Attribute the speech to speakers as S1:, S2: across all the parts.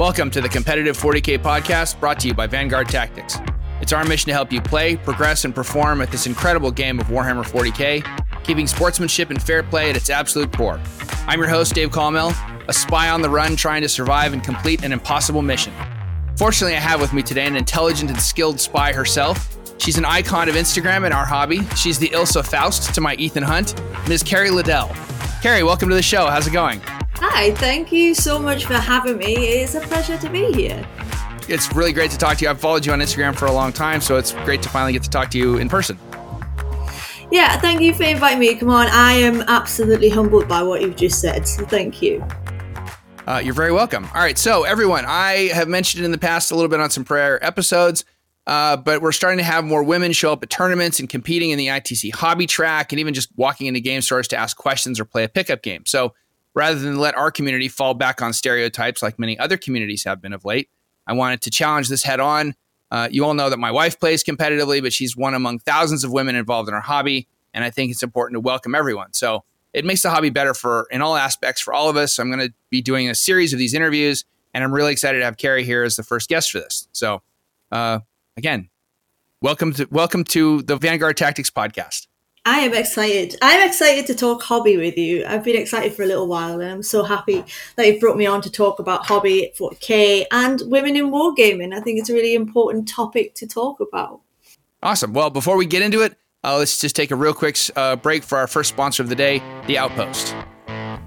S1: Welcome to the Competitive 40K podcast brought to you by Vanguard Tactics. It's our mission to help you play, progress, and perform at this incredible game of Warhammer 40K, keeping sportsmanship and fair play at its absolute core. I'm your host, Dave Colmel, a spy on the run trying to survive and complete an impossible mission. Fortunately, I have with me today an intelligent and skilled spy herself. She's an icon of Instagram and our hobby. She's the Ilsa Faust to my Ethan Hunt, Ms. Kerry Liddell. Kerry, welcome to the show. How's it going?
S2: Hi, thank you so much for having me. It's a pleasure to be here.
S1: It's really great to talk to you. I've followed you on Instagram for a long time, so it's great to finally get to talk to you in person.
S2: Yeah, thank you for inviting me. Come on, I am absolutely humbled by what you've just said, so thank you.
S1: Uh, you're very welcome. All right, so everyone, I have mentioned in the past a little bit on some prior episodes, uh, but we're starting to have more women show up at tournaments and competing in the ITC hobby track and even just walking into game stores to ask questions or play a pickup game. So rather than let our community fall back on stereotypes like many other communities have been of late. I wanted to challenge this head on. Uh, you all know that my wife plays competitively, but she's one among thousands of women involved in our hobby, and I think it's important to welcome everyone. So it makes the hobby better for in all aspects for all of us. So I'm going to be doing a series of these interviews, and I'm really excited to have Kerry here as the first guest for this. So, uh, again, welcome to welcome to the Vanguard Tactics podcast.
S2: I am excited. I'm excited to talk hobby with you. I've been excited for a little while, and I'm so happy that you've brought me on to talk about hobby at 40k and women in wargaming. I think it's a really important topic to talk about.
S1: Awesome. Well, before we get into it, uh, let's just take a real quick uh, break for our first sponsor of the day, The Outpost.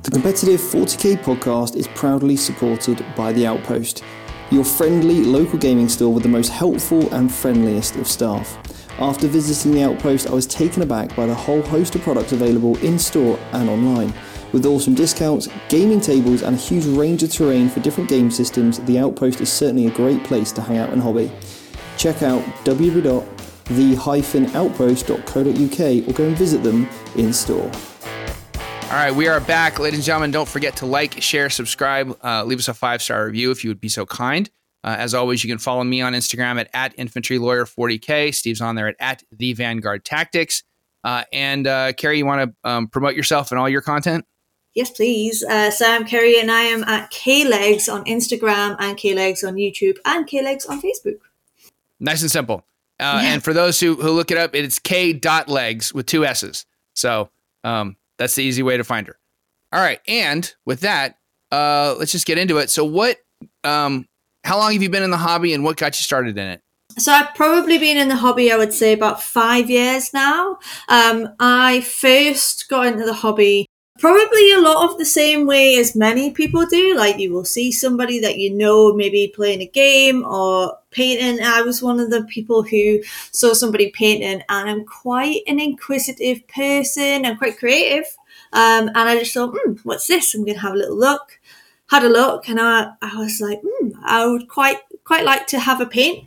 S3: The Competitive 40k podcast is proudly supported by The Outpost, your friendly local gaming store with the most helpful and friendliest of staff. After visiting the outpost, I was taken aback by the whole host of products available in store and online. With awesome discounts, gaming tables, and a huge range of terrain for different game systems, the outpost is certainly a great place to hang out and hobby. Check out www.the-outpost.co.uk or go and visit them in store.
S1: All right, we are back. Ladies and gentlemen, don't forget to like, share, subscribe, uh, leave us a five star review if you would be so kind. Uh, as always, you can follow me on Instagram at, at infantry lawyer 40k. Steve's on there at, at the Vanguard Tactics. Uh, and uh, Kerry, you want to um, promote yourself and all your content?
S2: Yes, please. Uh, so I'm Kerry, and I am at K-Legs on Instagram and K-Legs on YouTube and K-Legs on Facebook.
S1: Nice and simple. Uh, yeah. And for those who, who look it up, it's K dot legs with two S's. So um, that's the easy way to find her. All right. And with that, uh, let's just get into it. So what um, how long have you been in the hobby and what got you started in it?
S2: So I've probably been in the hobby, I would say, about five years now. Um, I first got into the hobby probably a lot of the same way as many people do. Like you will see somebody that you know maybe playing a game or painting. I was one of the people who saw somebody painting, and I'm quite an inquisitive person. I'm quite creative. Um, and I just thought, hmm, what's this? I'm going to have a little look had a look and I, I was like, hmm, I would quite quite like to have a paint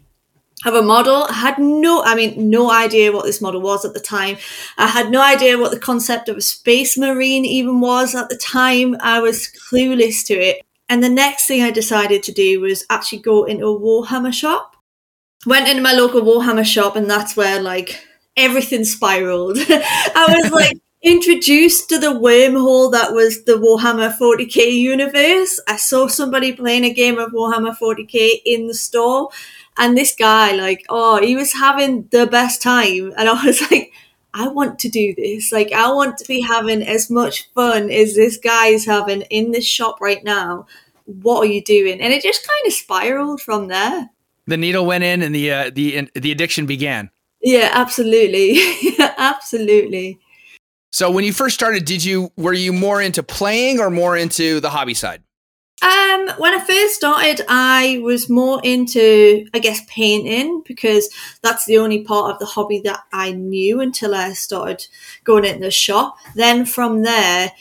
S2: have a model. I had no, I mean, no idea what this model was at the time. I had no idea what the concept of a space marine even was at the time. I was clueless to it. And the next thing I decided to do was actually go into a Warhammer shop. Went into my local Warhammer shop, and that's where like everything spiraled. I was like, introduced to the wormhole that was the Warhammer 40k universe. I saw somebody playing a game of Warhammer 40k in the store, and this guy, like, oh, he was having the best time. And I was like, I want to do this. Like, I want to be having as much fun as this guy is having in this shop right now. What are you doing? And it just kind of spiraled from there.
S1: The needle went in, and the uh, the the addiction began.
S2: Yeah, absolutely, absolutely.
S1: So when you first started, did you were you more into playing or more into the hobby side?
S2: Um, when I first started, I was more into, I guess, painting because that's the only part of the hobby that I knew until I started going into the shop. Then from there,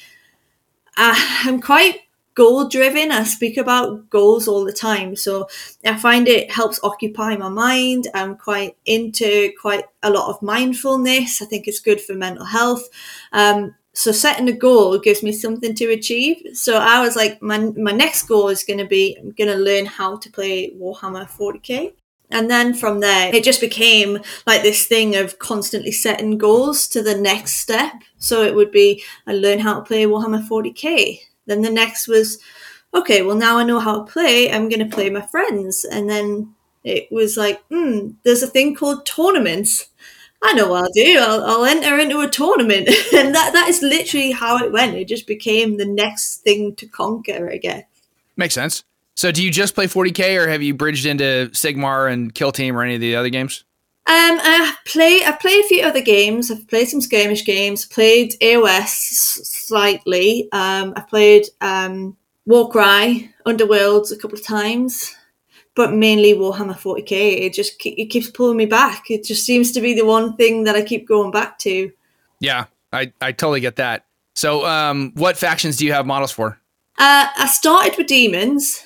S2: I'm quite goal driven. I speak about goals all the time. So I find it helps occupy my mind. I'm quite into quite a lot of mindfulness. I think it's good for mental health. Um, so setting a goal gives me something to achieve. So I was like, my, my next goal is going to be, I'm going to learn how to play Warhammer 40k. And then from there, it just became like this thing of constantly setting goals to the next step. So it would be, I learn how to play Warhammer 40k then the next was, okay, well now I know how to play. I'm going to play my friends, and then it was like, hmm, there's a thing called tournaments. I know what I'll do. I'll, I'll enter into a tournament, and that that is literally how it went. It just became the next thing to conquer. I guess.
S1: Makes sense. So, do you just play 40k, or have you bridged into Sigmar and Kill Team or any of the other games?
S2: Um, I play. I've played a few other games. I've played some skirmish games. Played AOS slightly. Um, I've played um, Warcry, Underworlds a couple of times, but mainly Warhammer 40k. It just it keeps pulling me back. It just seems to be the one thing that I keep going back to.
S1: Yeah, I I totally get that. So, um, what factions do you have models for?
S2: Uh, I started with demons,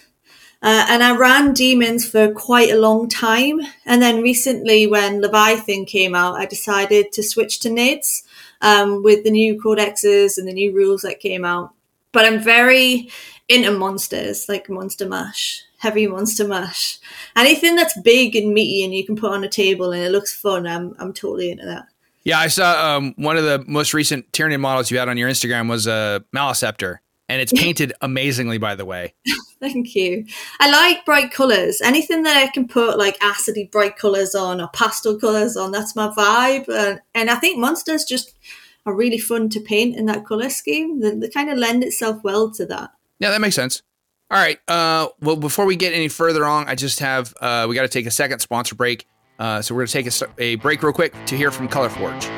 S2: uh, and I ran demons for quite a long time. And then recently, when Leviathan came out, I decided to switch to Nids um, with the new codexes and the new rules that came out. But I'm very into monsters, like Monster Mash, heavy Monster Mash. Anything that's big and meaty and you can put on a table and it looks fun, I'm, I'm totally into that.
S1: Yeah, I saw um, one of the most recent Tyranid models you had on your Instagram was a Maleceptor and it's painted amazingly by the way.
S2: Thank you. I like bright colors anything that i can put like acidy bright colors on or pastel colors on that's my vibe. And, and i think monsters just are really fun to paint in that color scheme. They, they kind of lend itself well to that.
S1: Yeah that makes sense. All right uh, well before we get any further on i just have uh, we got to take a second sponsor break. Uh, so we're going to take a, a break real quick to hear from Colourforge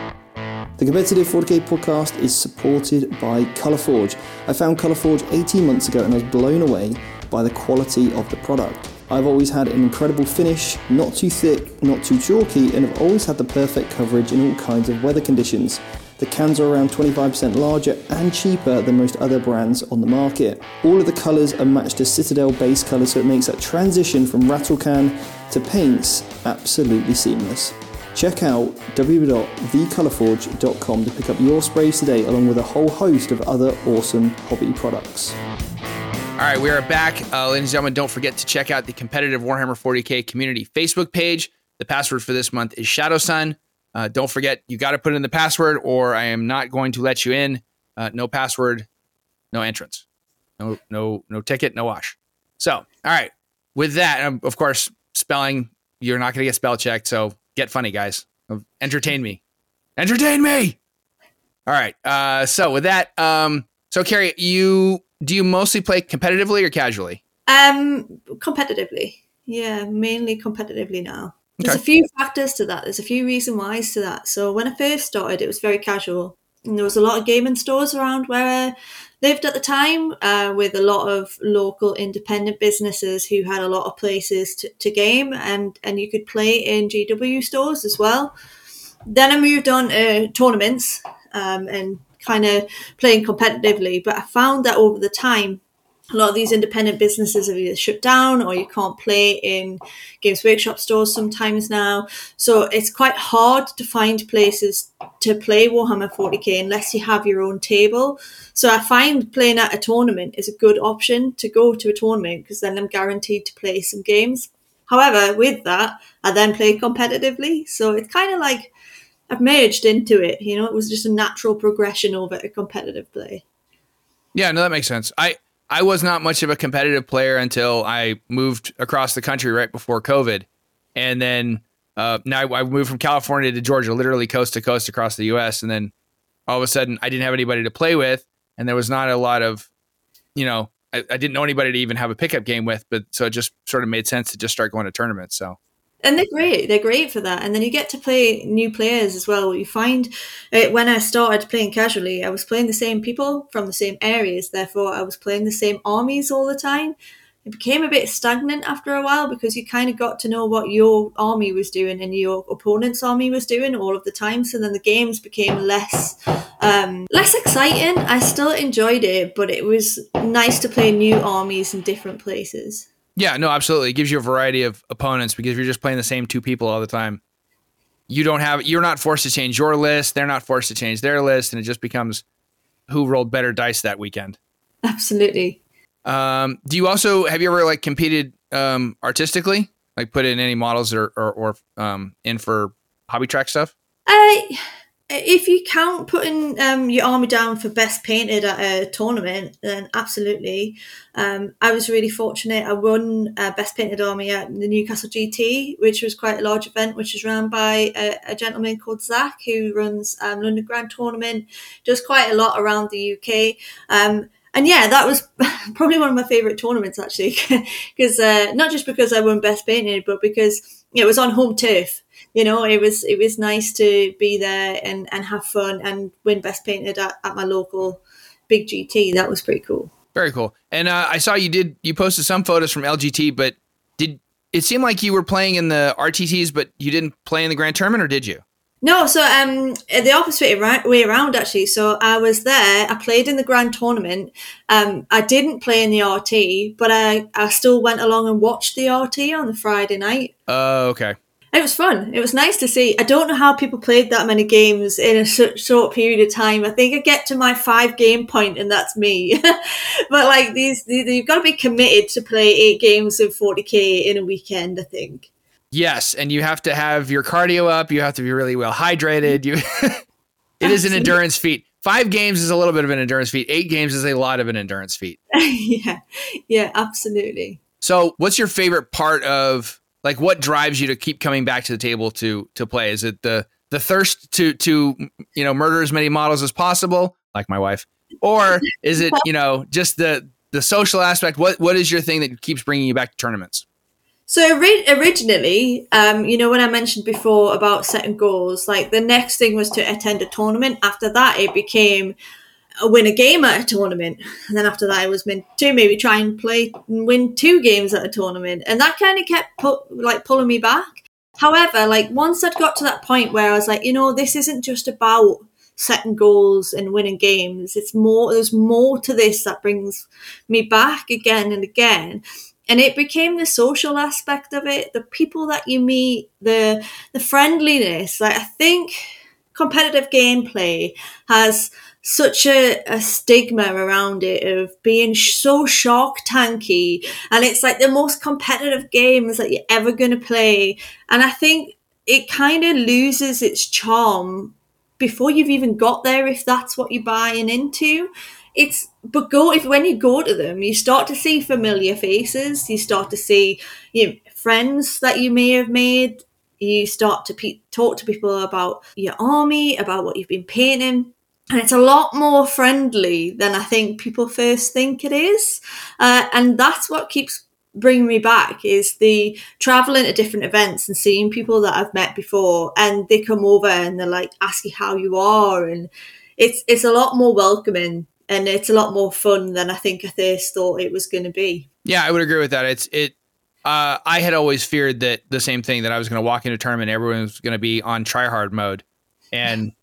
S3: the Competitive 40k podcast is supported by Colourforge. I found Colourforge 18 months ago and I was blown away by the quality of the product. I've always had an incredible finish, not too thick, not too chalky, and have always had the perfect coverage in all kinds of weather conditions. The cans are around 25% larger and cheaper than most other brands on the market. All of the colours are matched to Citadel base colours, so it makes that transition from rattle can to paints absolutely seamless. Check out www.thecolourforge.com to pick up your sprays today, along with a whole host of other awesome hobby products.
S1: All right, we are back. Uh, ladies and gentlemen, don't forget to check out the competitive Warhammer 40k community Facebook page. The password for this month is Shadowsun. Uh, don't forget, you got to put in the password, or I am not going to let you in. Uh, no password, no entrance, no no no ticket, no wash. So, all right. With that, um, of course, spelling you're not going to get spell checked. So get funny, guys. Entertain me. Entertain me. All right. Uh, so with that, um, so Kerry, you do you mostly play competitively or casually?
S2: Um, competitively. Yeah, mainly competitively now. There's a few factors to that. There's a few reason whys to that. So when I first started, it was very casual, and there was a lot of gaming stores around where lived at the time uh, with a lot of local independent businesses who had a lot of places to, to game and, and you could play in GW stores as well. Then I moved on to tournaments um, and kind of playing competitively, but I found that over the time, a lot of these independent businesses have either shut down or you can't play in Games Workshop stores sometimes now. So it's quite hard to find places to play Warhammer 40k unless you have your own table. So I find playing at a tournament is a good option to go to a tournament because then I'm guaranteed to play some games. However, with that, I then play competitively. So it's kind of like I've merged into it. You know, it was just a natural progression over to competitive play.
S1: Yeah, no, that makes sense. I I was not much of a competitive player until I moved across the country right before COVID, and then uh, now I moved from California to Georgia, literally coast to coast across the U.S. And then all of a sudden, I didn't have anybody to play with, and there was not a lot of, you know, I, I didn't know anybody to even have a pickup game with. But so it just sort of made sense to just start going to tournaments. So
S2: and they're great. They're great for that. And then you get to play new players as well. You find uh, when I started playing casually, I was playing the same people from the same areas. Therefore, I was playing the same armies all the time. It became a bit stagnant after a while because you kind of got to know what your army was doing and your opponent's army was doing all of the time. So then the games became less um, less exciting. I still enjoyed it, but it was nice to play new armies in different places.
S1: Yeah, no, absolutely. It gives you a variety of opponents because you're just playing the same two people all the time, you don't have you're not forced to change your list, they're not forced to change their list, and it just becomes who rolled better dice that weekend.
S2: Absolutely.
S1: Um, do you also have you ever like competed um, artistically? Like put in any models or or, or um, in for hobby track stuff?
S2: I if you count putting um, your army down for best painted at a tournament, then absolutely. Um, I was really fortunate. I won uh, best painted army at the Newcastle GT, which was quite a large event, which is run by a, a gentleman called Zach, who runs um, London Grand Tournament. Does quite a lot around the UK. Um, and yeah, that was probably one of my favourite tournaments actually, because uh, not just because I won best painted, but because it was on home turf you know, it was it was nice to be there and, and have fun and win best painted at, at my local big GT. That was pretty cool.
S1: Very cool. And uh, I saw you did you posted some photos from LGT, but did it seem like you were playing in the RTTs, but you didn't play in the Grand Tournament, or did you?
S2: No, so um, the opposite way around actually. So I was there. I played in the Grand Tournament. Um, I didn't play in the RT, but I I still went along and watched the RT on the Friday night.
S1: Oh, uh, okay.
S2: It was fun. It was nice to see. I don't know how people played that many games in a short period of time. I think I get to my five game point and that's me. but like these, these, you've got to be committed to play eight games of 40k in a weekend. I think.
S1: Yes, and you have to have your cardio up. You have to be really well hydrated. You, it is an endurance feat. Five games is a little bit of an endurance feat. Eight games is a lot of an endurance feat.
S2: yeah, yeah, absolutely.
S1: So, what's your favorite part of like what drives you to keep coming back to the table to to play? Is it the the thirst to to you know murder as many models as possible like my wife? Or is it you know just the the social aspect? What what is your thing that keeps bringing you back to tournaments?
S2: So originally, um, you know, when I mentioned before about setting goals, like the next thing was to attend a tournament. After that, it became Uh, win a game at a tournament. And then after that, I was meant to maybe try and play and win two games at a tournament. And that kind of kept put, like pulling me back. However, like once I'd got to that point where I was like, you know, this isn't just about setting goals and winning games. It's more, there's more to this that brings me back again and again. And it became the social aspect of it, the people that you meet, the the friendliness. Like I think competitive gameplay has such a, a stigma around it of being so shark tanky and it's like the most competitive games that you're ever going to play. And i think it kind of loses its charm before you've even got there if that's what you're buying into. It's but go if when you go to them you start to see familiar faces you start to see you know, friends that you may have made you start to pe- talk to people about your army about what you've been painting and it's a lot more friendly than I think people first think it is. Uh, and that's what keeps bringing me back is the traveling to different events and seeing people that I've met before, and they come over and they're like asking how you are, and it's it's a lot more welcoming and it's a lot more fun than I think I first thought it was going to be.
S1: Yeah, I would agree with that. It's it. Uh, I had always feared that the same thing that I was going to walk into a tournament, everyone was going to be on try hard mode, and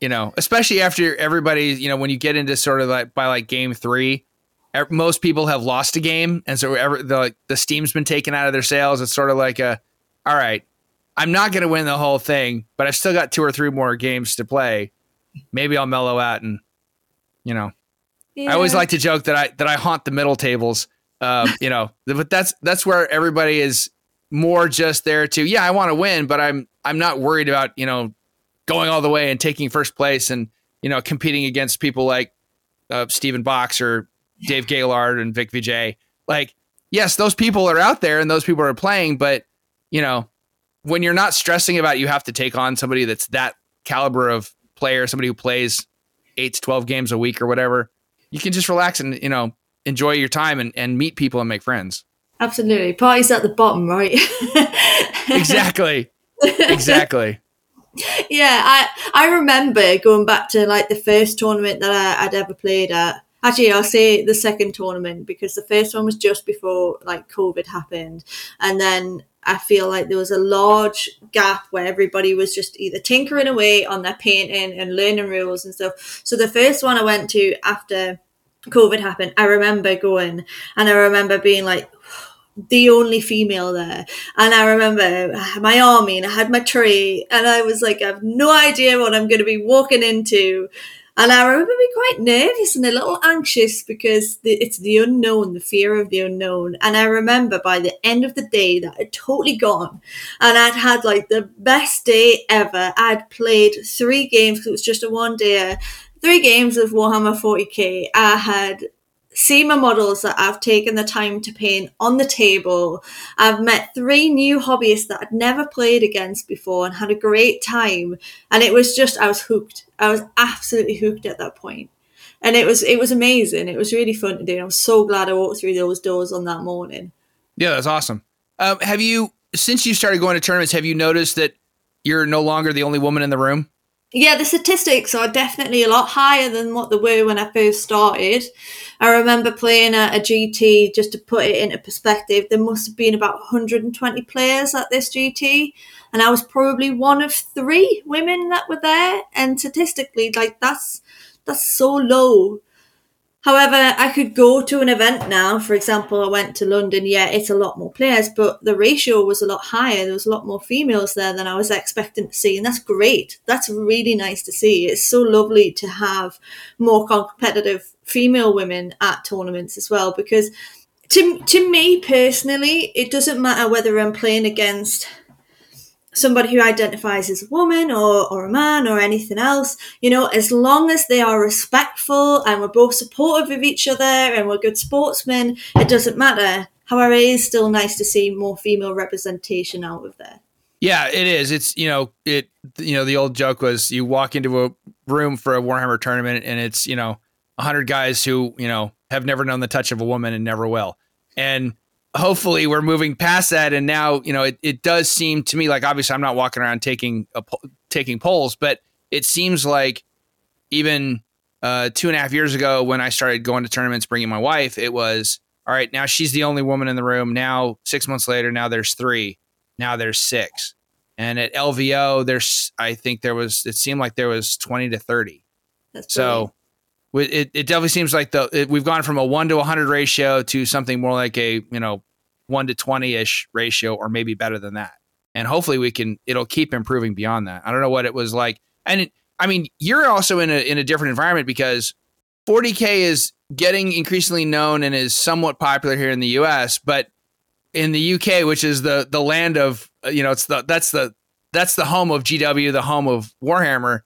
S1: you know, especially after everybody, you know, when you get into sort of like by like game three, most people have lost a game, and so ever the like, the steam's been taken out of their sails. It's sort of like a, all right, I'm not going to win the whole thing, but I've still got two or three more games to play. Maybe I'll mellow out, and you know, yeah. I always like to joke that I that I haunt the middle tables. Um, you know, but that's that's where everybody is more just there to yeah, I want to win, but I'm I'm not worried about you know going all the way and taking first place and you know competing against people like uh, Stephen Box or Dave Gaylord and Vic Vijay. Like, yes, those people are out there and those people are playing, but you know, when you're not stressing about you have to take on somebody that's that caliber of player, somebody who plays eight to twelve games a week or whatever, you can just relax and you know enjoy your time and, and meet people and make friends.
S2: Absolutely, party's at the bottom, right?
S1: exactly, exactly
S2: yeah, I I remember going back to like the first tournament that I, would ever played at. Actually, I'll say the second tournament because the first one was just before like COVID happened, and then I feel like there was a large gap where everybody was just either tinkering away on their painting and learning rules and stuff. So the first one I went to after COVID happened, I remember going and I remember being like, the only female there. And I remember my army and I had my tree and I was like, I have no idea what I'm going to be walking into. And I remember being quite nervous and a little anxious because the, it's the unknown, the fear of the unknown. And I remember by the end of the day that I'd totally gone and I'd had like the best day ever. I'd played three games because it was just a one day, three games of Warhammer 40k. I had SEMA models that I've taken the time to paint on the table. I've met three new hobbyists that I'd never played against before and had a great time. And it was just, I was hooked. I was absolutely hooked at that point. And it was, it was amazing. It was really fun to do. I'm so glad I walked through those doors on that morning.
S1: Yeah, that's awesome. Um, have you, since you started going to tournaments, have you noticed that you're no longer the only woman in the room?
S2: Yeah, the statistics are definitely a lot higher than what they were when I first started. I remember playing a, a, GT, just to put it into perspective, there must have been about 120 players at this GT, and I was probably one of three women that were there. And statistically, like that's that's so low However, I could go to an event now. For example, I went to London. Yeah, it's a lot more players, but the ratio was a lot higher. There was a lot more females there than I was expecting to see, and that's great. That's really nice to see. It's so lovely to have more competitive female women at tournaments as well. Because to to me personally, it doesn't matter whether I'm playing against somebody who identifies as a woman or, or a man or anything else, you know, as long as they are respectful and we're both supportive of each other and we're good sportsmen, it doesn't matter. However, it is still nice to see more female representation out of there.
S1: Yeah, it is. It's you know it. You know the old joke was you walk into a room for a Warhammer tournament and it's you know hundred guys who you know have never known the touch of a woman and never will. And hopefully we're moving past that. And now you know it, it does seem to me like obviously i'm not walking around taking a, taking polls but it seems like even uh, two and a half years ago when i started going to tournaments bringing my wife it was all right now she's the only woman in the room. Now six months later now there's three now there's six. And at lvo there's i think there was it seemed like there was 20 to 30 That's so it, it definitely seems like the it, we've gone from a one to 100 ratio to something more like a you know one to 20 ish ratio or maybe better than that. And hopefully we can, it'll keep improving beyond that. I don't know what it was like. And it, I mean, you're also in a, in a different environment because 40K is getting increasingly known and is somewhat popular here in the US, but in the UK, which is the, the land of, you know, it's the, that's the, that's the home of GW, the home of Warhammer.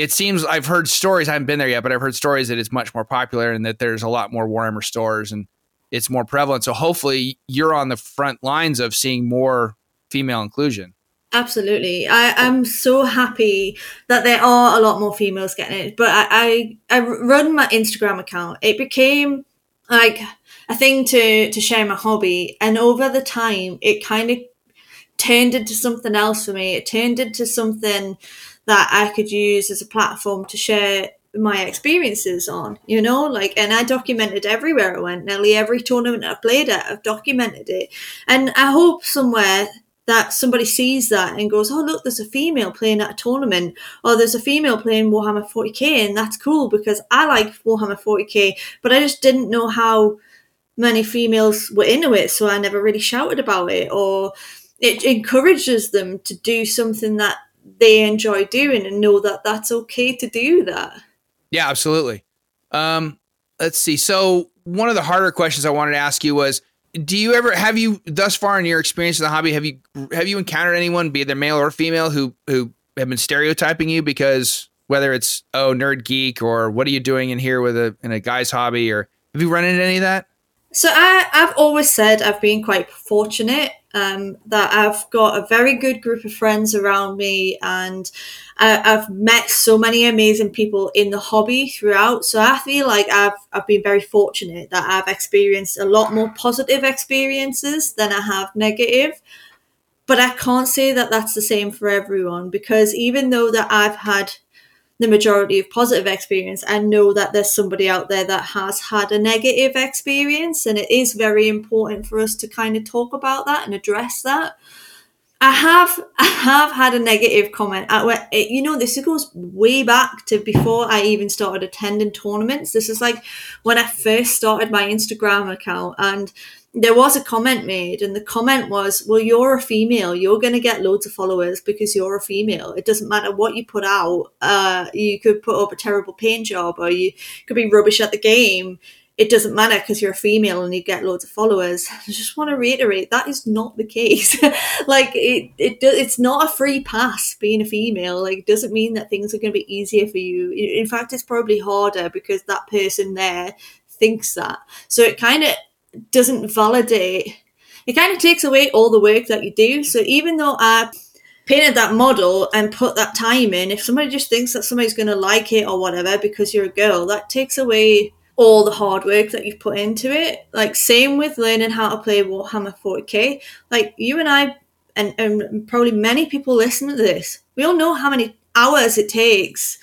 S1: It seems I've heard stories. I haven't been there yet, but I've heard stories that it's much more popular and that there's a lot more Warhammer stores and it's more prevalent. So hopefully you're on the front lines of seeing more female inclusion.
S2: Absolutely. I, am so happy that there are a lot more females getting it. But I, I, I run my Instagram account. It became like a thing to, to share my hobby. And over the time, it kind of turned into something else for me. It turned into something that I could use as a platform to share my experiences on, you know, like, and I documented everywhere I went, nearly every tournament I played at, I've documented it. And I hope somewhere that somebody sees that and goes, oh, look, there's a female playing at a tournament, or there's a female playing Warhammer 40k, and that's cool because I like Warhammer 40k, but I just didn't know how many females were into it, so I never really shouted about it, or it encourages them to do something that they enjoy doing and know that that's okay to do that.
S1: Yeah, absolutely. Um, let's see. So one of the harder questions I wanted to ask you was, do you ever have you thus far in your experience in the hobby have you have you encountered anyone, be it male or female, who who have been stereotyping you because whether it's oh nerd geek or what are you doing in here with a in a guy's hobby or have you run into any of that?
S2: So I, I've always said I've been quite fortunate um, that I've got a very good group of friends around me, and I, I've met so many amazing people in the hobby throughout. So I feel like I've I've been very fortunate that I've experienced a lot more positive experiences than I have negative. But I can't say that that's the same for everyone because even though that I've had the majority of positive experience and know that there's somebody out there that has had a negative experience. And it is very important for us to kind of talk about that and address that I have I have had a negative comment. It, you know, this goes way back to before I even started attending tournaments. This is like when I first started my Instagram account, and there was a comment made, and the comment was, "Well, you're a female. You're going to get loads of followers because you're a female. It doesn't matter what you put out. Uh, you could put up a terrible paint job, or you could be rubbish at the game." It doesn't matter because you're a female and you get loads of followers. I just want to reiterate that is not the case. like it, it, it's not a free pass being a female. Like it doesn't mean that things are going to be easier for you. In fact, it's probably harder because that person there thinks that. So it kind of doesn't validate. It kind of takes away all the work that you do. So even though I painted that model and put that time in, if somebody just thinks that somebody's going to like it or whatever because you're a girl, that takes away all the hard work that you've put into it. Like same with learning how to play Warhammer 40k. Like you and I and, and probably many people listen to this, we all know how many hours it takes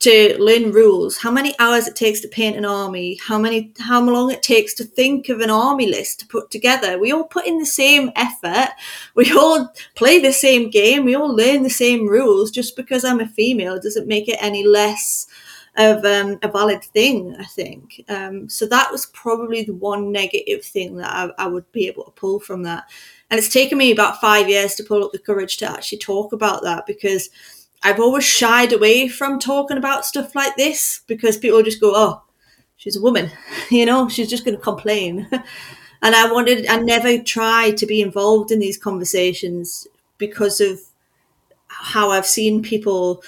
S2: to learn rules, how many hours it takes to paint an army, how many how long it takes to think of an army list to put together. We all put in the same effort. We all play the same game. We all learn the same rules. Just because I'm a female doesn't make it any less of um, a valid thing, I think. Um, so that was probably the one negative thing that I, I, would be able to pull from that. And it's taken me about five years to pull up the courage to actually talk about that because I've always shied away from talking about stuff like this because people just go, oh, she's a woman, you know, she's just going to complain. and I wanted, I never tried to be involved in these conversations because of how I've seen people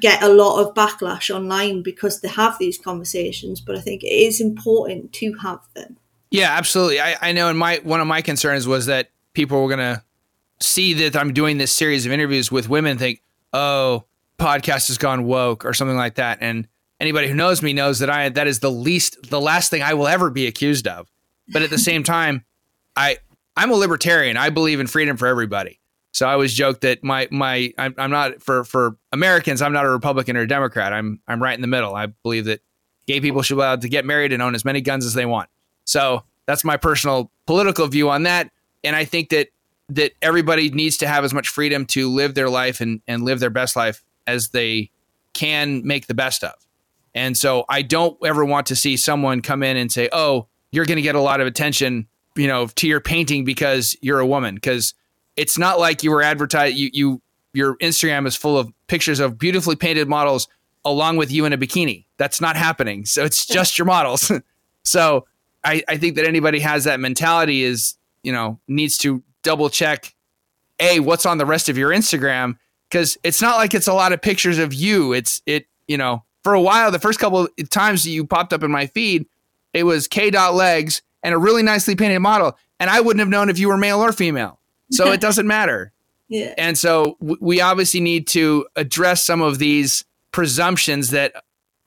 S2: get a lot of backlash online because they have these conversations, but I think it is important to have them.
S1: Yeah, absolutely. I, I know, and my one of my concerns was that people were gonna see that I'm doing this series of interviews with women, think, oh, podcast has gone woke or something like that. And anybody who knows me knows that I that is the least, the last thing I will ever be accused of. But at the same time, I I'm a libertarian. I believe in freedom for everybody. So I always joke that my my I'm, I'm not for for Americans. I'm not a Republican or a Democrat. I'm I'm right in the middle. I believe that gay people should be allowed to get married and own as many guns as they want. So that's my personal political view on that. And I think that that everybody needs to have as much freedom to live their life and and live their best life as they can make the best of. And so I don't ever want to see someone come in and say, "Oh, you're going to get a lot of attention, you know, to your painting because you're a woman." Because it's not like you were advertised. You you your Instagram is full of pictures of beautifully painted models along with you in a bikini. That's not happening. So it's just your models. so I, I think that anybody has that mentality is you know needs to double check a what's on the rest of your Instagram because it's not like it's a lot of pictures of you. It's it you know for a while the first couple of times you popped up in my feed it was K dot legs and a really nicely painted model and I wouldn't have known if you were male or female. So it doesn't matter.
S2: Yeah.
S1: And so we obviously need to address some of these presumptions that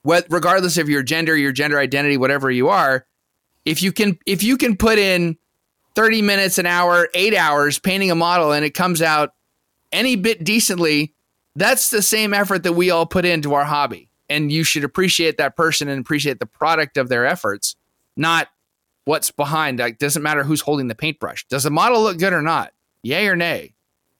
S1: what regardless of your gender, your gender identity, whatever you are, if you can if you can put in 30 minutes an hour, 8 hours painting a model and it comes out any bit decently, that's the same effort that we all put into our hobby. And you should appreciate that person and appreciate the product of their efforts, not what's behind. Like doesn't matter who's holding the paintbrush. Does the model look good or not? Yay or nay?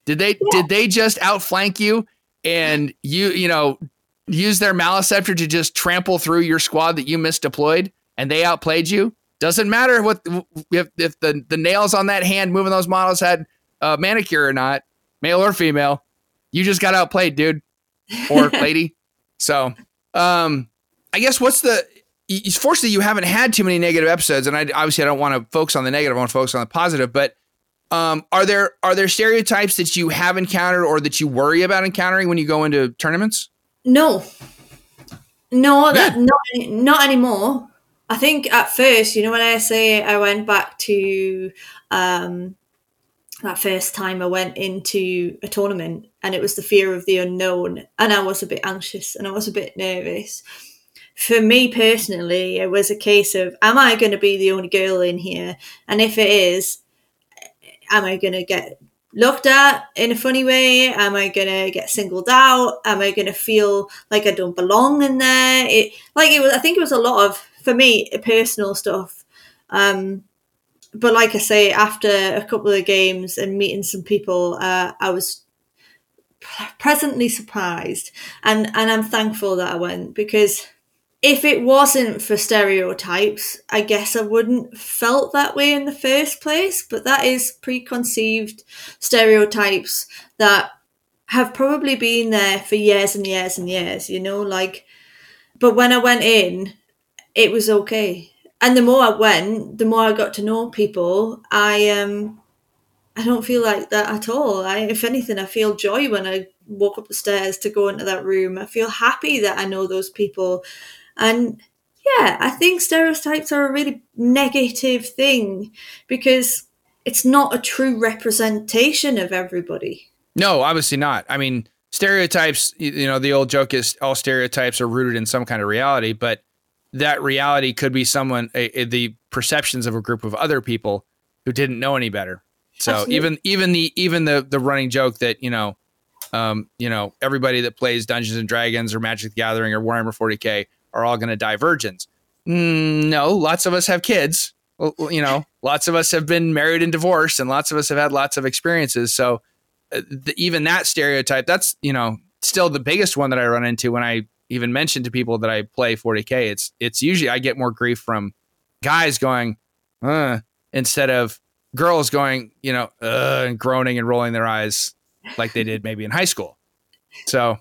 S1: Did they yeah. did they just outflank you and you you know use their Maleceptor to just trample through your squad that you misdeployed and they outplayed you? Doesn't matter what if if the the nails on that hand moving those models had a manicure or not, male or female. You just got outplayed, dude or lady. So, um, I guess what's the fortunately you haven't had too many negative episodes, and I obviously I don't want to focus on the negative. I want to focus on the positive. But um, are there are there stereotypes that you have encountered or that you worry about encountering when you go into tournaments?
S2: No, no, that, not not anymore. I think at first, you know, when I say I went back to um, that first time I went into a tournament, and it was the fear of the unknown, and I was a bit anxious and I was a bit nervous. For me personally, it was a case of, am I going to be the only girl in here? And if it is, am I going to get looked at in a funny way? Am I going to get singled out? Am I going to feel like I don't belong in there? It like it was. I think it was a lot of for me personal stuff. Um, but like I say, after a couple of games and meeting some people, uh, I was pleasantly surprised, and and I'm thankful that I went because if it wasn't for stereotypes, I guess I wouldn't felt that way in the first place. But that is preconceived stereotypes that have probably been there for years and years and years, you know, like but when I went in, it was okay. And the more I went, the more I got to know people. I um I don't feel like that at all. I, if anything, I feel joy when I walk up the stairs to go into that room. I feel happy that I know those people and yeah, I think stereotypes are a really negative thing because it's not a true representation of everybody.
S1: No, obviously not. I mean, stereotypes, you know, the old joke is all stereotypes are rooted in some kind of reality, but that reality could be someone, a, a, the perceptions of a group of other people who didn't know any better. So Absolutely. even even the even the the running joke that you know, um, you know, everybody that plays Dungeons and Dragons or Magic the Gathering or Warhammer 40k are all going to die virgins. Mm, no, lots of us have kids. Well, you know, lots of us have been married and divorced, and lots of us have had lots of experiences. So uh, the, even that stereotype, that's you know still the biggest one that I run into when I even mention to people that I play 40k. It's it's usually I get more grief from guys going, uh, instead of girls going, you know, uh, and groaning and rolling their eyes like they did maybe in high school. So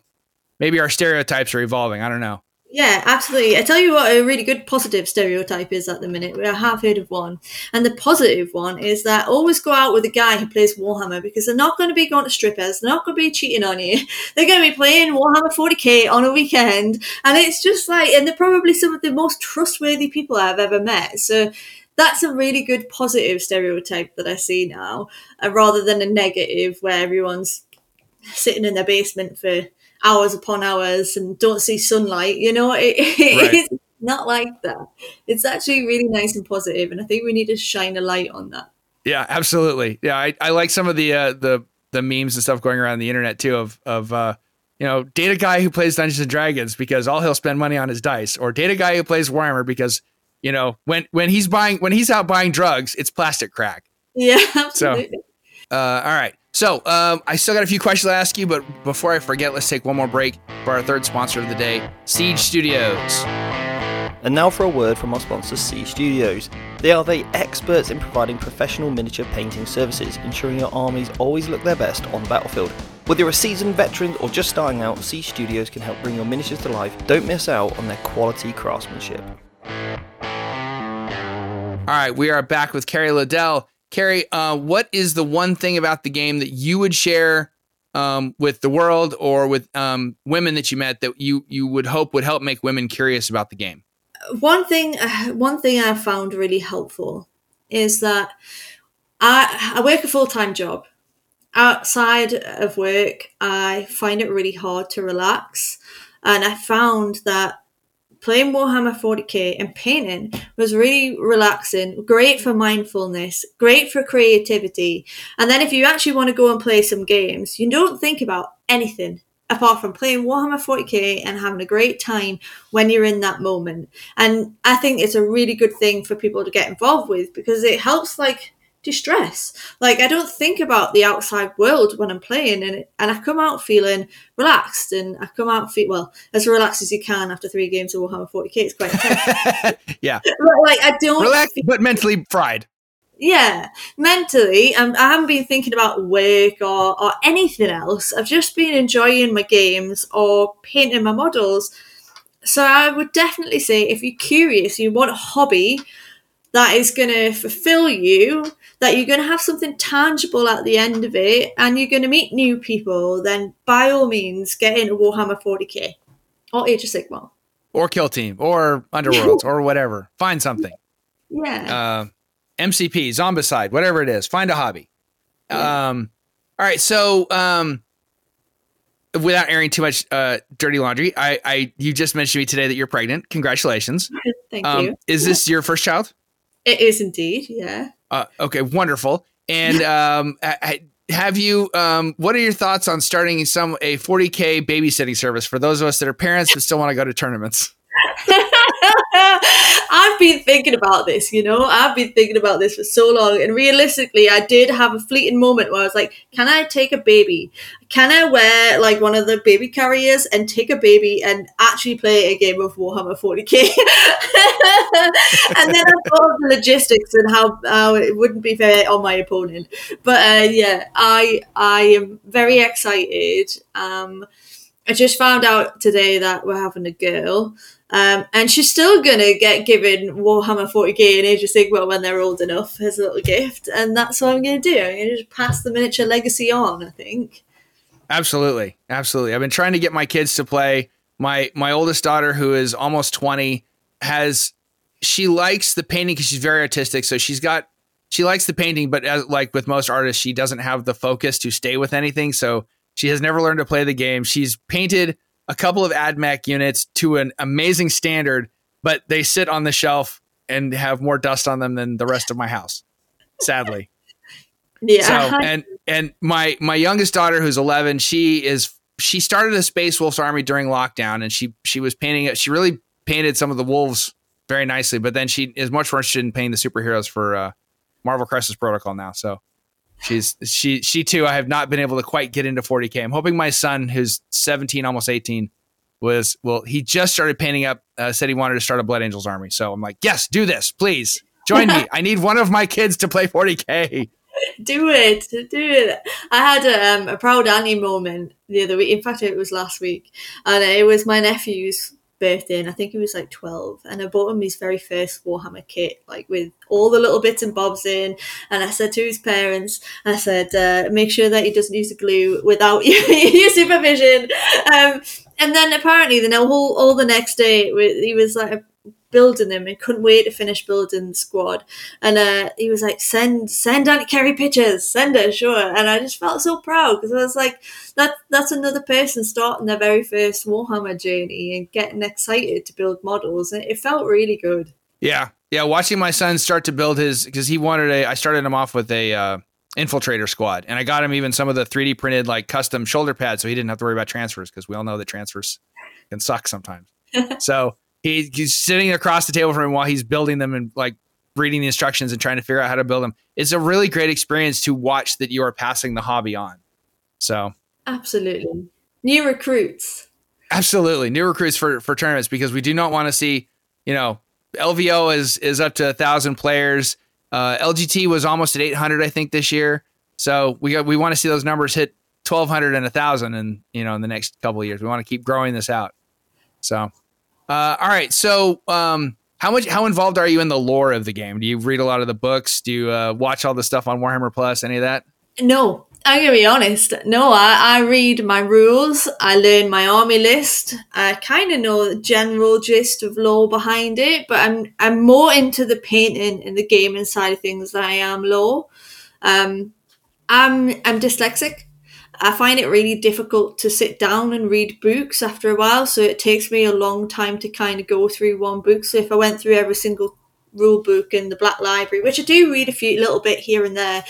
S1: maybe our stereotypes are evolving. I don't know.
S2: Yeah, absolutely. I tell you what, a really good positive stereotype is at the minute. I have heard of one. And the positive one is that always go out with a guy who plays Warhammer because they're not going to be going to strippers. They're not going to be cheating on you. They're going to be playing Warhammer 40k on a weekend. And it's just like, and they're probably some of the most trustworthy people I've ever met. So that's a really good positive stereotype that I see now, uh, rather than a negative where everyone's sitting in their basement for hours upon hours and don't see sunlight. You know, it, right. it's not like that. It's actually really nice and positive, and I think we need to shine a light on that.
S1: Yeah, absolutely. Yeah, I, I like some of the uh, the the memes and stuff going around the internet too of of uh, you know date a guy who plays Dungeons and Dragons because all he'll spend money on his dice, or date a guy who plays Warhammer because you know when when he's buying when he's out buying drugs, it's plastic crack.
S2: Yeah, absolutely.
S1: So, uh, all right. So, um, I still got a few questions to ask you, but before I forget, let's take one more break for our third sponsor of the day, Siege Studios.
S4: And now for a word from our sponsor, Siege Studios. They are the experts in providing professional miniature painting services, ensuring your armies always look their best on the battlefield. Whether you're a seasoned veteran or just starting out, Siege Studios can help bring your miniatures to life. Don't miss out on their quality craftsmanship.
S1: All right, we are back with Kerry Liddell. Kerry, uh, what is the one thing about the game that you would share um, with the world or with um, women that you met that you you would hope would help make women curious about the game?
S2: One thing, uh, one thing I found really helpful is that I I work a full time job. Outside of work, I find it really hard to relax, and I found that playing Warhammer 40k and painting was really relaxing, great for mindfulness, great for creativity. And then if you actually want to go and play some games, you don't think about anything apart from playing Warhammer 40k and having a great time when you're in that moment. And I think it's a really good thing for people to get involved with because it helps like distress. Like I don't think about the outside world when I'm playing, and and I come out feeling relaxed, and I come out feel well as relaxed as you can after three games of Warhammer 40k. It's quite
S1: yeah,
S2: but like I don't
S1: relax, feel- but mentally fried.
S2: Yeah, mentally, um, I haven't been thinking about work or, or anything else. I've just been enjoying my games or painting my models. So I would definitely say if you're curious, you want a hobby that is going to fulfill you, that you're going to have something tangible at the end of it, and you're going to meet new people, then by all means get into Warhammer 40k or Age of Sigmar.
S1: Or Kill Team or Underworlds or whatever. Find something.
S2: Yeah.
S1: Uh, MCP, Zombicide, whatever it is. Find a hobby. Yeah. Um, all right. So, um, without airing too much uh, dirty laundry, I, I you just mentioned to me today that you're pregnant. Congratulations.
S2: Thank um, you.
S1: Is this your first child?
S2: It is indeed, yeah. Uh,
S1: okay, wonderful. And um, have you? Um, what are your thoughts on starting some a 40k babysitting service for those of us that are parents that still want to go to tournaments?
S2: I've been thinking about this, you know, I've been thinking about this for so long. And realistically, I did have a fleeting moment where I was like, can I take a baby? Can I wear like one of the baby carriers and take a baby and actually play a game of Warhammer 40k? and then I thought of the logistics and how, how it wouldn't be fair on my opponent. But uh, yeah, I I am very excited. Um, I just found out today that we're having a girl. Um, and she's still gonna get given Warhammer 40k and Age of Sigmar when they're old enough as a little gift, and that's what I'm gonna do. I'm gonna just pass the miniature legacy on. I think.
S1: Absolutely, absolutely. I've been trying to get my kids to play. My my oldest daughter, who is almost 20, has she likes the painting because she's very artistic. So she's got she likes the painting, but as, like with most artists, she doesn't have the focus to stay with anything. So she has never learned to play the game. She's painted a couple of AdMech units to an amazing standard, but they sit on the shelf and have more dust on them than the rest of my house. Sadly.
S2: Yeah.
S1: So and and my my youngest daughter who's 11, she is she started a Space Wolves army during lockdown and she she was painting it. She really painted some of the wolves very nicely, but then she is much more interested in painting the superheroes for uh, Marvel Crisis Protocol now. So she's she she too i have not been able to quite get into 40k i'm hoping my son who's 17 almost 18 was well he just started painting up uh, said he wanted to start a blood angels army. So i'm like yes do this please. Join me. I need one of my kids to play 40k
S2: do it do it. I had a, um, a proud annie moment the other week. In fact it was last week. And it was my nephew's birthday and I think he was like 12 and I bought him his very first Warhammer kit like with all the little bits and bobs in and I said to his parents I said uh, make sure that he doesn't use the glue without your supervision. Um, and then apparently the whole all the next day he was like building them and couldn't wait to finish building the squad. And uh, he was like, "Send, send Aunt Kerry pictures, send her, sure." And I just felt so proud because I was like, "That that's another person starting their very first Warhammer journey and getting excited to build models." And it felt really good.
S1: Yeah, yeah. Watching my son start to build his because he wanted a. I started him off with a. Uh, infiltrator squad and i got him even some of the 3d printed like custom shoulder pads so he didn't have to worry about transfers because we all know that transfers can suck sometimes so he, he's sitting across the table from him while he's building them and like reading the instructions and trying to figure out how to build them. It's a really great experience to watch that you are passing the hobby on. So
S2: absolutely new recruits.
S1: Absolutely new recruits for for tournaments because we do not want to see you know LVO is is up to a thousand players. Uh, LGT was almost at 800 I think this year. So we got we want to see those numbers hit 1200 and a 1000 and you know in the next couple of years. We want to keep growing this out. So uh, all right. So, um, how much how involved are you in the lore of the game? Do you read a lot of the books? Do you uh, watch all the stuff on Warhammer Plus? Any of that?
S2: No, I'm gonna be honest. No, I, I read my rules. I learn my army list. I kind of know the general gist of lore behind it, but I'm I'm more into the painting and the gaming side of things than I am lore. Um, I'm I'm dyslexic, I find it really difficult to sit down and read books after a while. So it takes me a long time to kind of go through one book. So if I went through every single rule book in the Black Library, which I do read a few little bit here and there,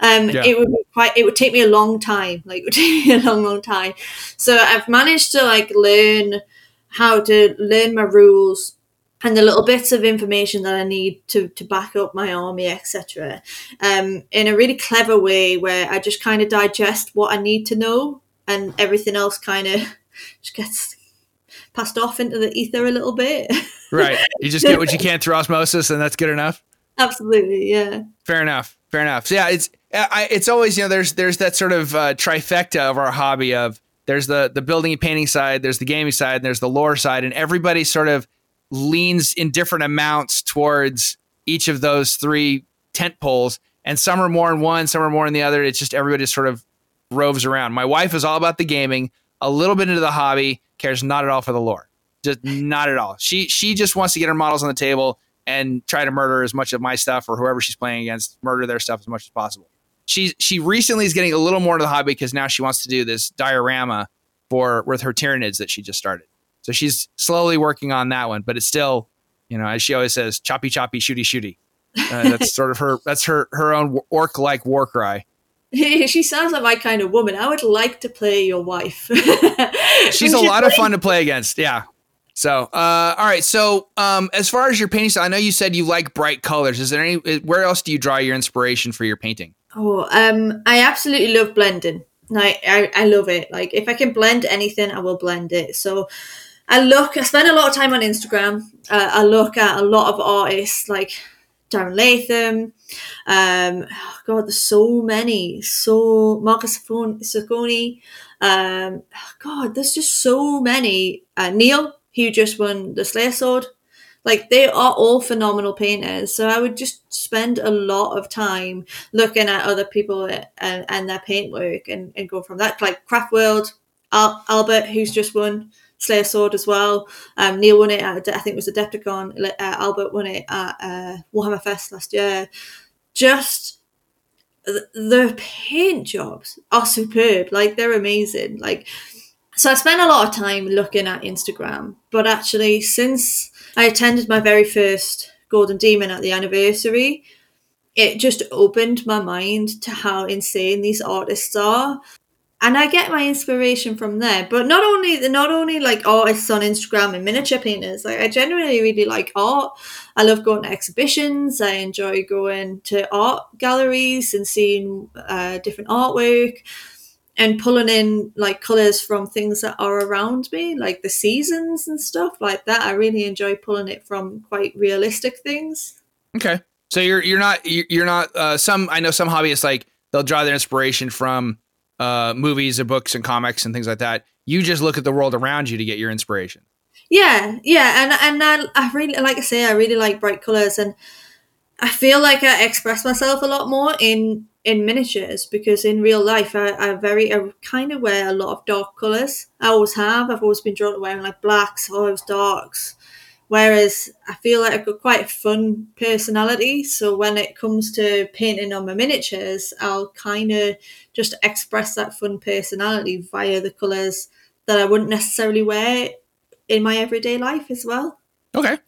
S2: um, yeah. it would be quite. It would take me a long time. Like it would take me a long, long time. So I've managed to like learn how to learn my rules and the little bits of information that I need to, to back up my army, etc., um, in a really clever way where I just kind of digest what I need to know and everything else kind of just gets passed off into the ether a little bit.
S1: right. You just get what you can through osmosis, and that's good enough.
S2: Absolutely. Yeah.
S1: Fair enough. Fair enough. So yeah, it's I, it's always you know there's there's that sort of uh, trifecta of our hobby of there's the the building and painting side, there's the gaming side, and there's the lore side, and everybody sort of leans in different amounts towards each of those three tent poles. And some are more in one, some are more in the other. It's just everybody just sort of roves around. My wife is all about the gaming, a little bit into the hobby, cares not at all for the lore. Just not at all. She she just wants to get her models on the table and try to murder as much of my stuff or whoever she's playing against, murder their stuff as much as possible. She she recently is getting a little more into the hobby because now she wants to do this diorama for with her Tyranids that she just started. So she's slowly working on that one, but it's still, you know, as she always says, choppy, choppy, shooty, shooty. Uh, that's sort of her. That's her her own orc like war cry.
S2: she sounds like my kind of woman. I would like to play your wife.
S1: she's a lot of fun to play against. Yeah. So, uh, all right. So, um, as far as your painting style, I know you said you like bright colors. Is there any? Where else do you draw your inspiration for your painting?
S2: Oh, um, I absolutely love blending. Like, I, I love it. Like, if I can blend anything, I will blend it. So, I look. I spend a lot of time on Instagram. Uh, I look at a lot of artists like Darren Latham. Um, oh God, there's so many. So Marcus Sacconi. Um, God, there's just so many. Uh, Neil, who just won the Slayer Sword. Like they are all phenomenal painters. So I would just spend a lot of time looking at other people and, and their paintwork and, and go from that. Like Craft World, Al- Albert, who's just won Slayer Sword as well. Um, Neil won it at, I think it was Adepticon. Uh, Albert won it at uh, Warhammer Fest last year. Just the paint jobs are superb. Like they're amazing. Like so I spent a lot of time looking at Instagram, but actually since I attended my very first Golden Demon at the anniversary, it just opened my mind to how insane these artists are and I get my inspiration from there. But not only not only like artists on Instagram and miniature painters. Like I generally really like art. I love going to exhibitions. I enjoy going to art galleries and seeing uh, different artwork and pulling in like colors from things that are around me, like the seasons and stuff like that. I really enjoy pulling it from quite realistic things.
S1: Okay, so you're you're not you're not uh, some. I know some hobbyists like they'll draw their inspiration from uh, movies or books and comics and things like that. You just look at the world around you to get your inspiration.
S2: Yeah, yeah, and and I, I really like I say I really like bright colors, and I feel like I express myself a lot more in in miniatures because in real life I, I very I kind of wear a lot of dark colors. I always have. I've always been drawn to wearing like blacks, olives, darks. Whereas I feel like I've got quite a fun personality. So when it comes to painting on my miniatures, I'll kind of just express that fun personality via the colours that I wouldn't necessarily wear in my everyday life as well.
S1: Okay.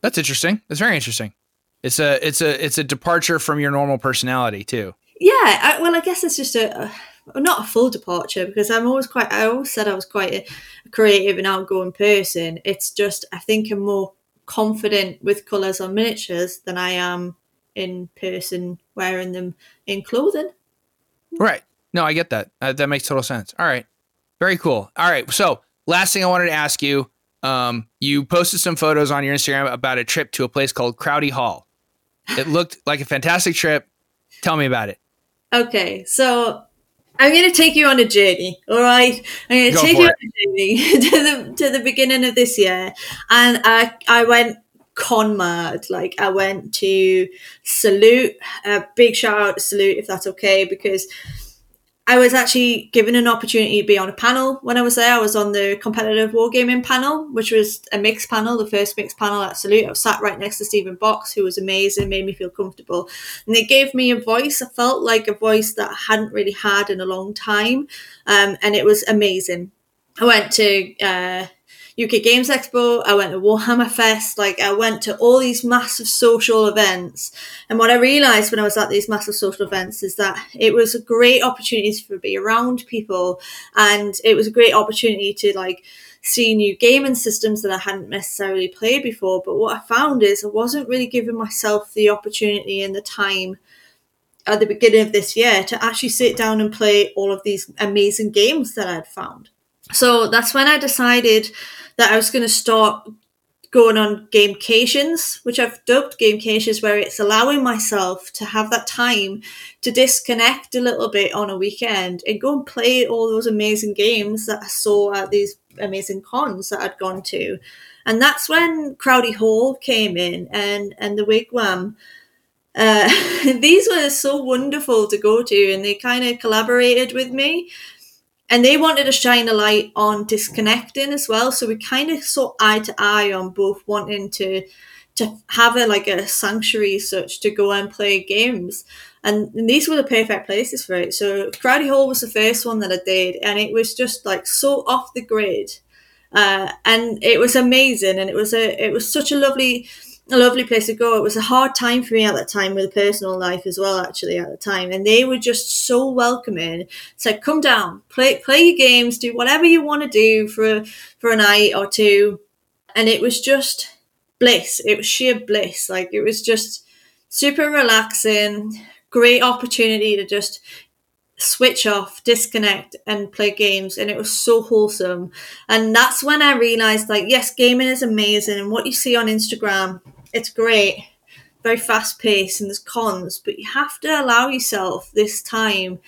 S1: That's interesting. That's very interesting. It's a it's a it's a departure from your normal personality too.
S2: Yeah, I, well, I guess it's just a, a, not a full departure because I'm always quite. I always said I was quite a, a creative and outgoing person. It's just I think I'm more confident with colours on miniatures than I am in person wearing them in clothing.
S1: Right. No, I get that. Uh, that makes total sense. All right. Very cool. All right. So, last thing I wanted to ask you um, you posted some photos on your Instagram about a trip to a place called Crowdy Hall. It looked like a fantastic trip. Tell me about it.
S2: Okay. So, I'm going to take you on a journey. All right. I'm going to take you it. on a journey to the, to the beginning of this year. And I, I went con mad. Like I went to Salute, a big shout out to Salute if that's okay, because I was actually given an opportunity to be on a panel when I was there. I was on the competitive wargaming panel, which was a mixed panel, the first mixed panel at Salute. I was sat right next to Stephen Box, who was amazing, made me feel comfortable. And they gave me a voice. I felt like a voice that I hadn't really had in a long time. Um, and it was amazing. I went to uh, UK Games Expo, I went to Warhammer Fest, like I went to all these massive social events. And what I realized when I was at these massive social events is that it was a great opportunity for be around people and it was a great opportunity to like see new gaming systems that I hadn't necessarily played before. But what I found is I wasn't really giving myself the opportunity and the time at the beginning of this year to actually sit down and play all of these amazing games that I'd found. So that's when I decided that I was going to start going on gamecations, which I've dubbed gamecations, where it's allowing myself to have that time to disconnect a little bit on a weekend and go and play all those amazing games that I saw at these amazing cons that I'd gone to. And that's when Crowdy Hall came in and, and the Wigwam. Uh, these were so wonderful to go to, and they kind of collaborated with me and they wanted to shine a light on disconnecting as well. So we kind of saw eye to eye on both wanting to to have a like a sanctuary such to go and play games. And, and these were the perfect places for it. So Crowdy Hall was the first one that I did, and it was just like so off the grid. Uh, and it was amazing and it was a it was such a lovely a lovely place to go. It was a hard time for me at that time with personal life as well, actually, at the time. And they were just so welcoming. Said, come down, play play your games, do whatever you want to do for for a night or two. and it was just bliss. It was sheer bliss. Like it was just super relaxing, great opportunity to just switch off, disconnect, and play games. And it was so wholesome. And that's when I realized, like, yes, gaming is amazing, and what you see on Instagram, it's great, very fast paced, and there's cons, but you have to allow yourself this time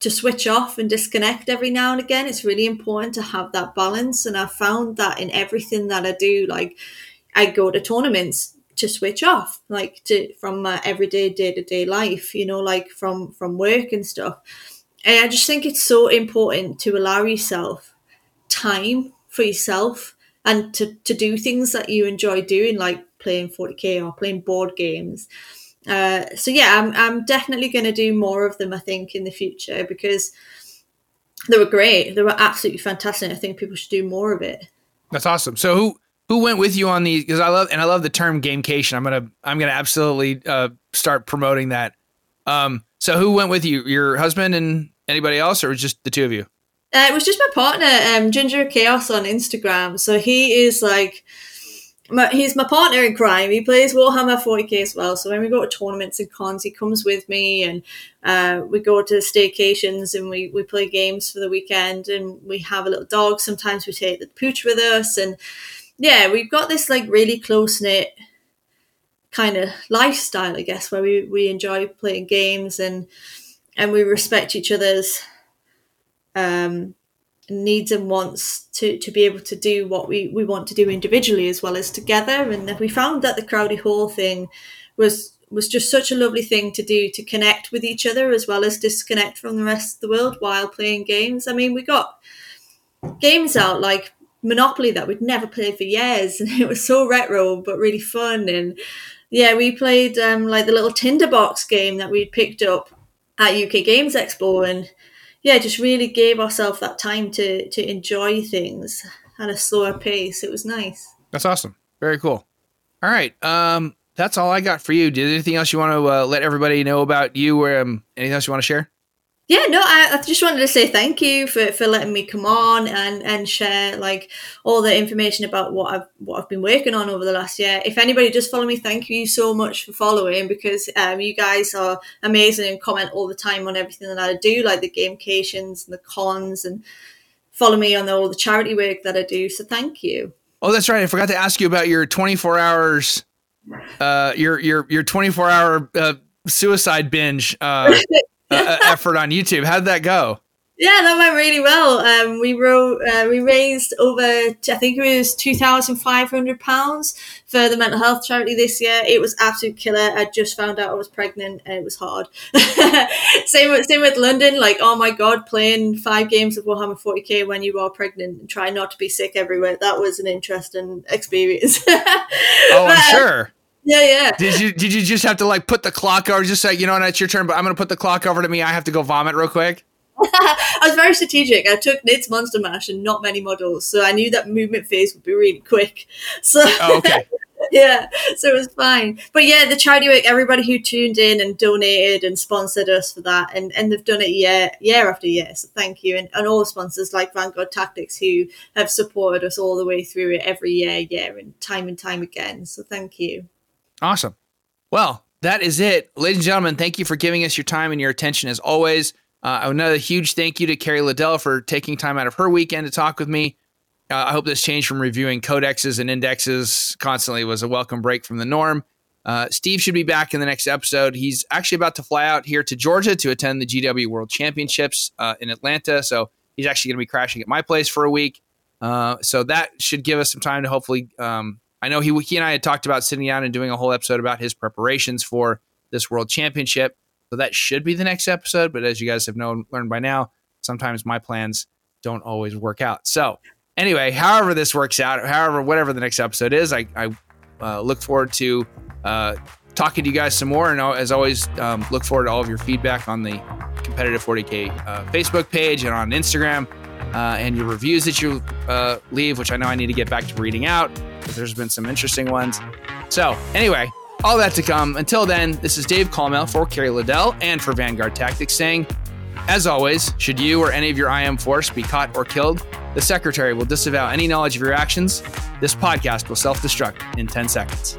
S2: to switch off and disconnect every now and again. It's really important to have that balance. And I found that in everything that I do. Like, I go to tournaments to switch off like to from my everyday day-to-day life you know like from from work and stuff. And i just think it's so important to allow yourself time for yourself and to, to do things that you enjoy doing like playing 40k or playing board games. Uh, so yeah i'm, I'm definitely going to do more of them i think in the future because they were great. They were absolutely fantastic. I think people should do more of it.
S1: That's awesome. So who who went with you on these? Because I love and I love the term gamecation. I'm gonna I'm gonna absolutely uh, start promoting that. Um, so who went with you? Your husband and anybody else, or was just the two of you?
S2: Uh, it was just my partner, um, Ginger Chaos on Instagram. So he is like, my, he's my partner in crime. He plays Warhammer 40k as well. So when we go to tournaments and cons, he comes with me, and uh, we go to staycations and we we play games for the weekend, and we have a little dog. Sometimes we take the pooch with us, and yeah, we've got this like really close knit kind of lifestyle, I guess, where we, we enjoy playing games and and we respect each other's um, needs and wants to, to be able to do what we, we want to do individually as well as together. And we found that the Crowdy Hall thing was was just such a lovely thing to do to connect with each other as well as disconnect from the rest of the world while playing games. I mean, we got games out like Monopoly that we'd never played for years, and it was so retro but really fun. And yeah, we played um, like the little Tinderbox game that we picked up at UK Games Expo, and yeah, just really gave ourselves that time to to enjoy things at a slower pace. It was nice.
S1: That's awesome. Very cool. All right. Um, that's all I got for you. Did anything else you want to uh, let everybody know about you? Or um, anything else you want to share?
S2: Yeah no I, I, just wanted to say thank you for, for letting me come on and and share like all the information about what i've what i've been working on over the last year. If anybody does follow me thank you so much for following because um, you guys are amazing and comment all the time on everything that i do like the gamecations and the cons and follow me on all the charity work that i do so thank you.
S1: Oh that's right i forgot to ask you about your 24 hours uh your your your 24 hour uh, suicide binge uh uh, effort on YouTube. How did that go?
S2: Yeah, that went really well. Um, we wrote, uh, we raised over, I think it was two thousand five hundred pounds for the mental health charity this year. It was absolute killer. I just found out I was pregnant, and it was hard. same with same with London. Like, oh my god, playing five games of Warhammer Forty K when you are pregnant and trying not to be sick everywhere. That was an interesting experience.
S1: oh, I'm sure.
S2: Yeah, yeah.
S1: Did you did you just have to like put the clock over? Just say, you know, and it's your turn, but I'm gonna put the clock over to me. I have to go vomit real quick.
S2: I was very strategic. I took Nate's Monster Mash and not many models, so I knew that movement phase would be really quick. So
S1: oh, okay.
S2: yeah, so it was fine. But yeah, the charity work, everybody who tuned in and donated and sponsored us for that, and, and they've done it year year after year. So thank you, and, and all the sponsors like Vanguard Tactics who have supported us all the way through it every year, year, and time and time again. So thank you.
S1: Awesome. Well, that is it. Ladies and gentlemen, thank you for giving us your time and your attention as always. Uh, another huge thank you to Kerry Liddell for taking time out of her weekend to talk with me. Uh, I hope this change from reviewing codexes and indexes constantly was a welcome break from the norm. Uh, Steve should be back in the next episode. He's actually about to fly out here to Georgia to attend the GW World Championships uh, in Atlanta. So he's actually going to be crashing at my place for a week. Uh, so that should give us some time to hopefully um, I know he he and I had talked about sitting down and doing a whole episode about his preparations for this World Championship. So that should be the next episode. But as you guys have known learned by now, sometimes my plans don't always work out. So anyway, however this works out, however whatever the next episode is, I, I uh, look forward to uh, talking to you guys some more. And as always, um, look forward to all of your feedback on the competitive 40k uh, Facebook page and on Instagram uh, and your reviews that you uh, leave, which I know I need to get back to reading out there's been some interesting ones. So, anyway, all that to come. Until then, this is Dave Colmel for Kerry Liddell and for Vanguard Tactics saying, as always, should you or any of your IM force be caught or killed, the secretary will disavow any knowledge of your actions. This podcast will self destruct in 10 seconds.